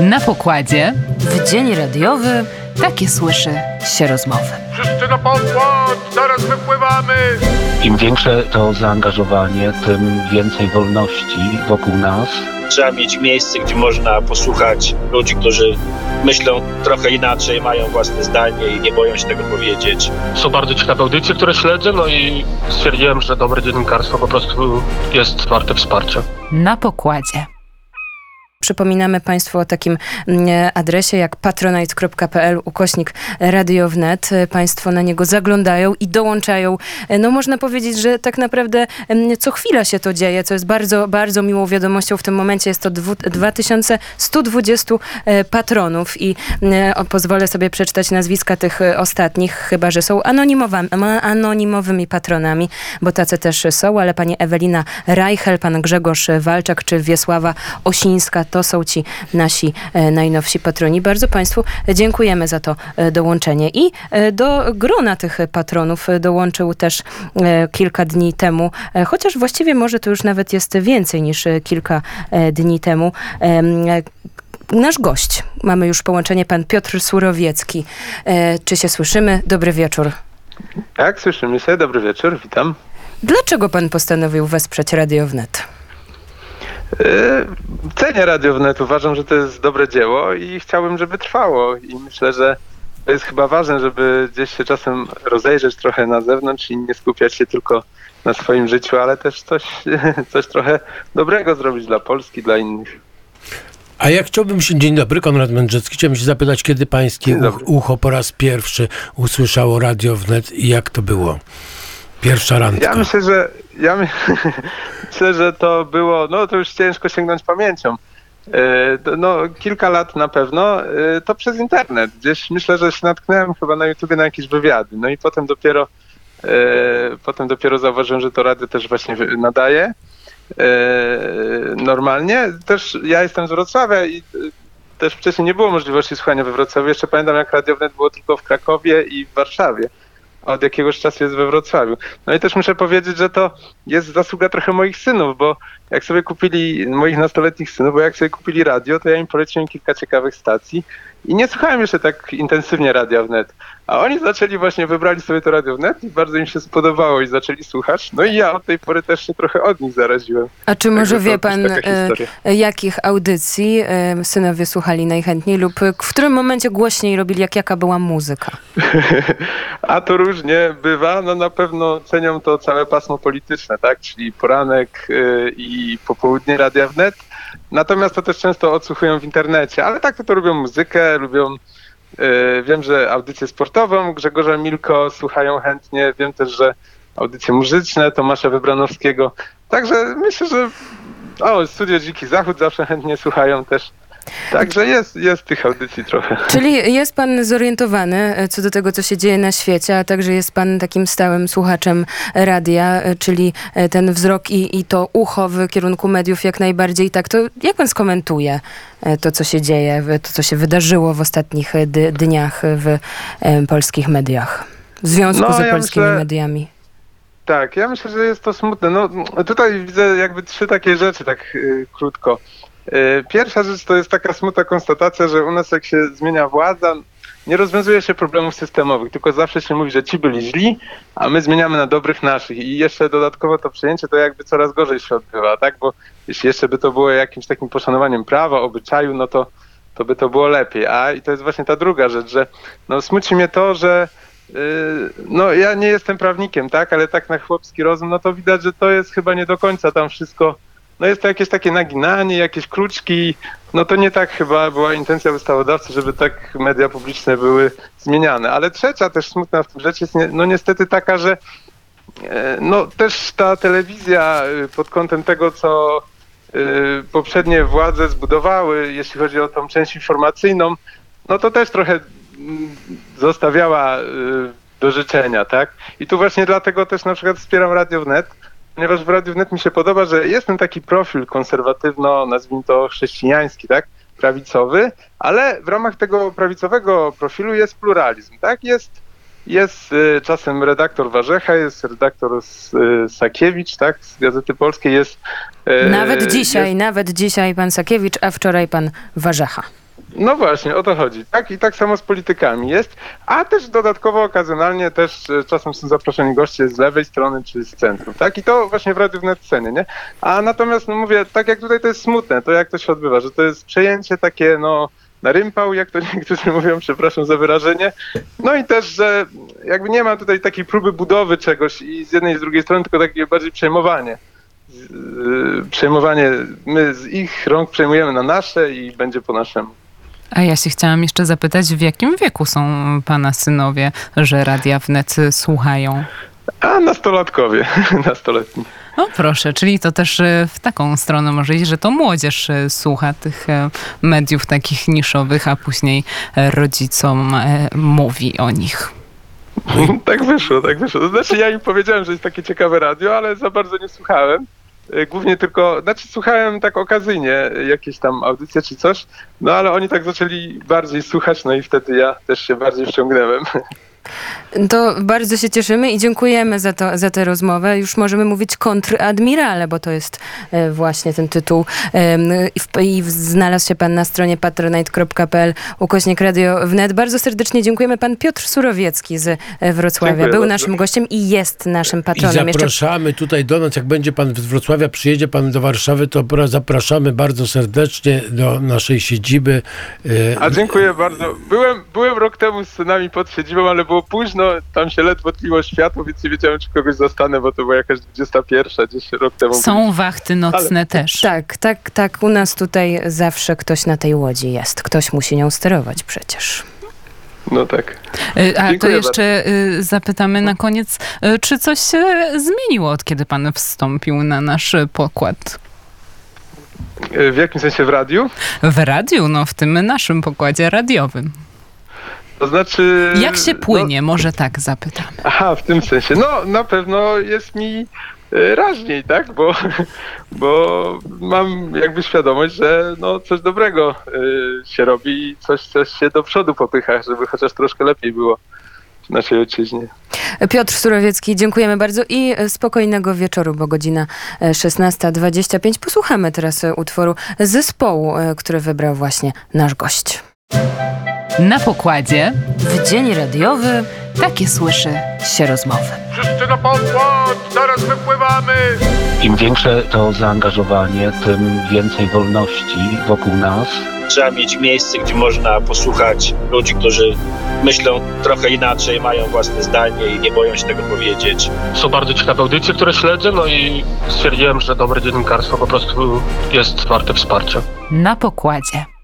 Na pokładzie W dzień radiowy takie słyszy się rozmowy. Wszyscy na pokład, zaraz wypływamy! Im większe to zaangażowanie, tym więcej wolności wokół nas. Trzeba mieć miejsce, gdzie można posłuchać ludzi, którzy myślą trochę inaczej, mają własne zdanie i nie boją się tego powiedzieć. Są bardzo ciekawe audycje, które śledzę, no i stwierdziłem, że dobre dziennikarstwo po prostu jest warte wsparcia. Na pokładzie. Przypominamy Państwu o takim mm, adresie jak patronite.pl ukośnik radiownet. Państwo na niego zaglądają i dołączają. No można powiedzieć, że tak naprawdę mm, co chwila się to dzieje, co jest bardzo, bardzo miłą wiadomością. W tym momencie jest to dwu- 2120 e, patronów i mm, pozwolę sobie przeczytać nazwiska tych e, ostatnich, chyba że są anonimowymi patronami, bo tacy też są, ale pani Ewelina Reichel, pan Grzegorz Walczak czy Wiesława Osińska to są ci nasi e, najnowsi patroni. Bardzo Państwu dziękujemy za to e, dołączenie. I e, do grona tych patronów dołączył też kilka dni temu, chociaż właściwie może to już nawet jest więcej niż kilka dni temu. em, Nasz gość, mamy już połączenie, pan Piotr Surowiecki. E, Czy się słyszymy? Dobry wieczór. Tak, słyszymy się. Dobry wieczór, witam. Dlaczego pan postanowił wesprzeć Radio Wnet? Yy, Cenię Radio Wnet, uważam, że to jest dobre dzieło i chciałbym, żeby trwało. I myślę, że to jest chyba ważne, żeby gdzieś się czasem rozejrzeć trochę na zewnątrz i nie skupiać się tylko na swoim życiu, ale też coś, coś trochę dobrego zrobić dla Polski, dla innych. A ja chciałbym się, dzień dobry, Konrad Mędrzecki, chciałbym się zapytać, kiedy pańskie ucho po raz pierwszy usłyszało Radio Wnet i jak to było? Pierwsza randka. Ja myślę, że ja myślę, że to było, no to już ciężko sięgnąć pamięcią. E, No, kilka lat na pewno, e, to przez internet. Gdzieś myślę, że się natknąłem chyba na YouTubie na jakieś wywiady. No i potem dopiero e, potem dopiero zauważyłem, że to radio też właśnie nadaje. Normalnie. Też ja jestem z Wrocławia i też wcześniej nie było możliwości słuchania we Wrocławiu. Jeszcze pamiętam, jak Radio Wnet było tylko w Krakowie i w Warszawie. Od jakiegoś czasu jest we Wrocławiu. No i też muszę powiedzieć, że to jest zasługa trochę moich synów, bo jak sobie kupili, moich nastoletnich synów, bo jak sobie kupili radio, to ja im poleciłem kilka ciekawych stacji i nie słuchałem jeszcze tak intensywnie Radia Wnet. A oni zaczęli właśnie, wybrali sobie to Radio Wnet i bardzo im się spodobało i zaczęli słuchać. No i ja od tej pory też się trochę od nich zaraziłem. A czy może wie pan, e, e, jakich audycji e, synowie słuchali najchętniej lub e, w którym momencie głośniej robili, jak jaka była muzyka? A to różnie bywa. No na pewno cenią to całe pasmo polityczne, tak? Czyli poranek y, i popołudnie Radia Wnet. Natomiast to też często odsłuchują w internecie, ale tak to, to lubią muzykę, lubią. Y, Wiem, że audycję sportową Grzegorza Milko słuchają chętnie. Wiem też, że audycje muzyczne Tomasza Wybranowskiego. Także myślę, że o, Studio Dziki Zachód zawsze chętnie słuchają też. Także jest, jest tych audycji trochę. Czyli jest pan zorientowany e, co do tego, co się dzieje na świecie, a także jest pan takim stałym słuchaczem radia, e, czyli e, ten wzrok i, i to ucho w kierunku mediów jak najbardziej tak. To jak pan skomentuje to, co się dzieje, to, co się wydarzyło w ostatnich dniach w polskich mediach? W związku No, z ja polskimi myślę- mediami. Tak, ja myślę, że jest to smutne. No, tutaj widzę jakby trzy takie rzeczy, tak y, krótko. Y, pierwsza rzecz to jest taka smutna konstatacja, że u nas jak się zmienia władza, nie rozwiązuje się problemów systemowych, tylko zawsze się mówi, że ci byli źli, a my zmieniamy na dobrych naszych. I jeszcze dodatkowo to przejęcie to jakby coraz gorzej się odbywa, tak? Bo jeśli jeszcze by to było jakimś takim poszanowaniem prawa, obyczaju, no to, to by to było lepiej. A i to jest właśnie ta druga rzecz, że no, smuci mnie to, że Yy, No ja nie jestem prawnikiem, tak, ale tak na chłopski rozum, no to widać, że to jest chyba nie do końca tam wszystko. No jest to jakieś takie naginanie, jakieś kluczki. No to nie tak chyba była intencja ustawodawcy, żeby tak media publiczne były zmieniane. Ale trzecia też smutna w tym rzecz jest no niestety taka, że e, no też ta telewizja y, pod kątem tego, co y, poprzednie władze zbudowały, jeśli chodzi o tą część informacyjną, no to też trochę mm, zostawiała y, do życzenia, tak? I tu właśnie dlatego też na przykład wspieram Radio Wnet, ponieważ w Radiu Wnet mi się podoba, że jest ten taki profil konserwatywno, nazwijmy to chrześcijański, tak? Prawicowy, ale w ramach tego prawicowego profilu jest pluralizm, tak? Jest Jest y, czasem redaktor Warzecha, jest redaktor S- y, Sakiewicz, tak, z Gazety Polskiej, jest... y, Nawet dzisiaj, Jest, nawet dzisiaj pan Sakiewicz, a wczoraj pan Warzecha. No właśnie, o to chodzi. Tak i tak samo z politykami jest, a też dodatkowo okazjonalnie też y, czasem są zaproszeni goście z lewej strony czy z centrum, tak? I to właśnie w Radiu Wnet ceny, nie? A natomiast, no mówię, tak jak tutaj to jest smutne, to jak to się odbywa, że to jest przejęcie takie, no na rympał, jak to niektórzy mówią, przepraszam za wyrażenie. No i też, że jakby nie ma tutaj takiej próby budowy czegoś i z jednej i z drugiej strony, tylko takie bardziej przejmowanie. Y, Przejmowanie, my z ich rąk przejmujemy na nasze i będzie po naszemu. A ja się chciałam jeszcze zapytać, w jakim wieku są pana synowie, że Radia Wnet słuchają? A nastolatkowie, nastoletni. No proszę, czyli to też e, w taką stronę może iść, że to młodzież e, słucha tych e, mediów takich niszowych, a później rodzicom mówi o nich. tak wyszło, tak wyszło. To znaczy ja im powiedziałem, że jest takie ciekawe radio, ale za bardzo nie słuchałem. Y, Głównie tylko, znaczy słuchałem tak okazyjnie jakieś tam audycje czy coś, no ale oni tak zaczęli bardziej słuchać, no i wtedy ja też się bardziej wciągnąłem. To bardzo się cieszymy i dziękujemy za, to, za tę rozmowę. Już możemy mówić kontradmirale, bo to jest e, właśnie ten tytuł. I, I znalazł się pan na stronie patronite.pl ukośnik radio wnet. Bardzo serdecznie dziękujemy. Pan Piotr Surowiecki z e, Wrocławia Dziękuję był bardzo. naszym gościem i jest naszym I patronem. Jeszcze zapraszamy tutaj do nas, jak będzie pan z Wrocławia, przyjedzie pan do Warszawy, to pra- zapraszamy bardzo serdecznie do naszej siedziby. E, A dziękuję bardzo. Byłem, byłem rok temu z synami pod siedzibą, ale było późno, tam się ledwo tliło światło, więc nie wiedziałem, czy kogoś zastanę, bo to była jakaś 21 gdzieś rok temu. Są wachty nocne też. Tak, tak, tak. U nas tutaj zawsze ktoś na tej łodzi jest. Ktoś musi nią sterować przecież. No tak. E, A to Dziękuję jeszcze e, zapytamy na koniec, e, czy coś się zmieniło od kiedy pan wstąpił na nasz pokład? Y, W jakim sensie w radiu? W radiu, no w tym naszym pokładzie radiowym. To znaczy... Jak się no- płynie? Może tak zapytam. Aha, w tym sensie. No, na pewno jest mi e, raźniej, tak? Bo, bo mam jakby świadomość, że no, coś dobrego e, się robi i coś, coś się do przodu popycha, żeby chociaż troszkę lepiej było w naszej ojczyźnie. Piotr Surowiecki, dziękujemy bardzo i e, spokojnego wieczoru, bo godzina e, 16.25. Posłuchamy teraz utworu zespołu, który wybrał właśnie nasz gość. Na pokładzie W dzień radiowy takie słyszy się rozmowy. Wszyscy na pokład, zaraz wypływamy! Im większe to zaangażowanie, tym więcej wolności wokół nas. Trzeba mieć miejsce, gdzie można posłuchać ludzi, którzy myślą trochę inaczej, mają własne zdanie i nie boją się tego powiedzieć. Są bardzo ciekawe audycje, które śledzę, no i stwierdziłem, że dobre dziennikarstwo po prostu jest warte wsparcia. Na pokładzie.